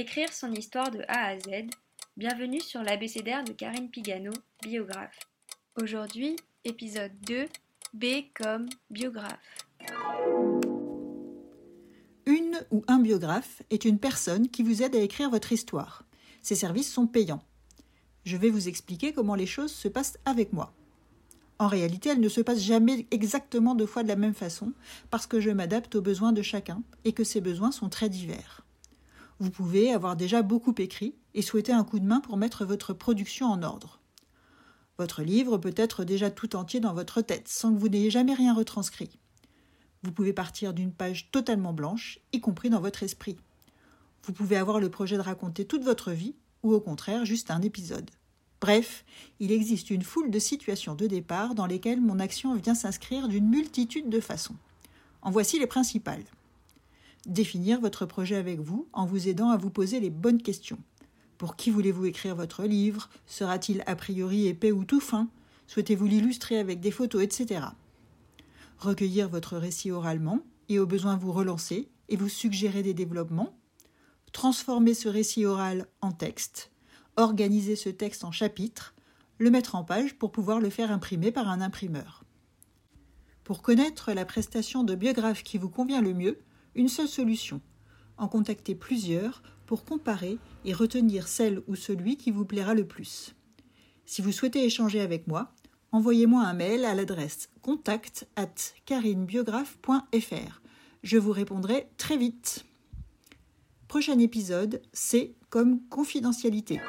Écrire son histoire de A à Z. Bienvenue sur l'abécédaire de Karine Pigano, biographe. Aujourd'hui, épisode 2, B comme biographe. Une ou un biographe est une personne qui vous aide à écrire votre histoire. Ces services sont payants. Je vais vous expliquer comment les choses se passent avec moi. En réalité, elles ne se passent jamais exactement deux fois de la même façon, parce que je m'adapte aux besoins de chacun et que ces besoins sont très divers. Vous pouvez avoir déjà beaucoup écrit et souhaiter un coup de main pour mettre votre production en ordre. Votre livre peut être déjà tout entier dans votre tête, sans que vous n'ayez jamais rien retranscrit. Vous pouvez partir d'une page totalement blanche, y compris dans votre esprit. Vous pouvez avoir le projet de raconter toute votre vie, ou au contraire juste un épisode. Bref, il existe une foule de situations de départ dans lesquelles mon action vient s'inscrire d'une multitude de façons. En voici les principales définir votre projet avec vous en vous aidant à vous poser les bonnes questions. Pour qui voulez-vous écrire votre livre? Sera-t-il a priori épais ou tout fin? Souhaitez-vous l'illustrer avec des photos, etc. Recueillir votre récit oralement et au besoin vous relancer et vous suggérer des développements. Transformer ce récit oral en texte. Organiser ce texte en chapitres. Le mettre en page pour pouvoir le faire imprimer par un imprimeur. Pour connaître la prestation de biographe qui vous convient le mieux, une seule solution en contacter plusieurs pour comparer et retenir celle ou celui qui vous plaira le plus. Si vous souhaitez échanger avec moi, envoyez-moi un mail à l'adresse contact at carinebiographe.fr. Je vous répondrai très vite. Prochain épisode, c'est comme confidentialité.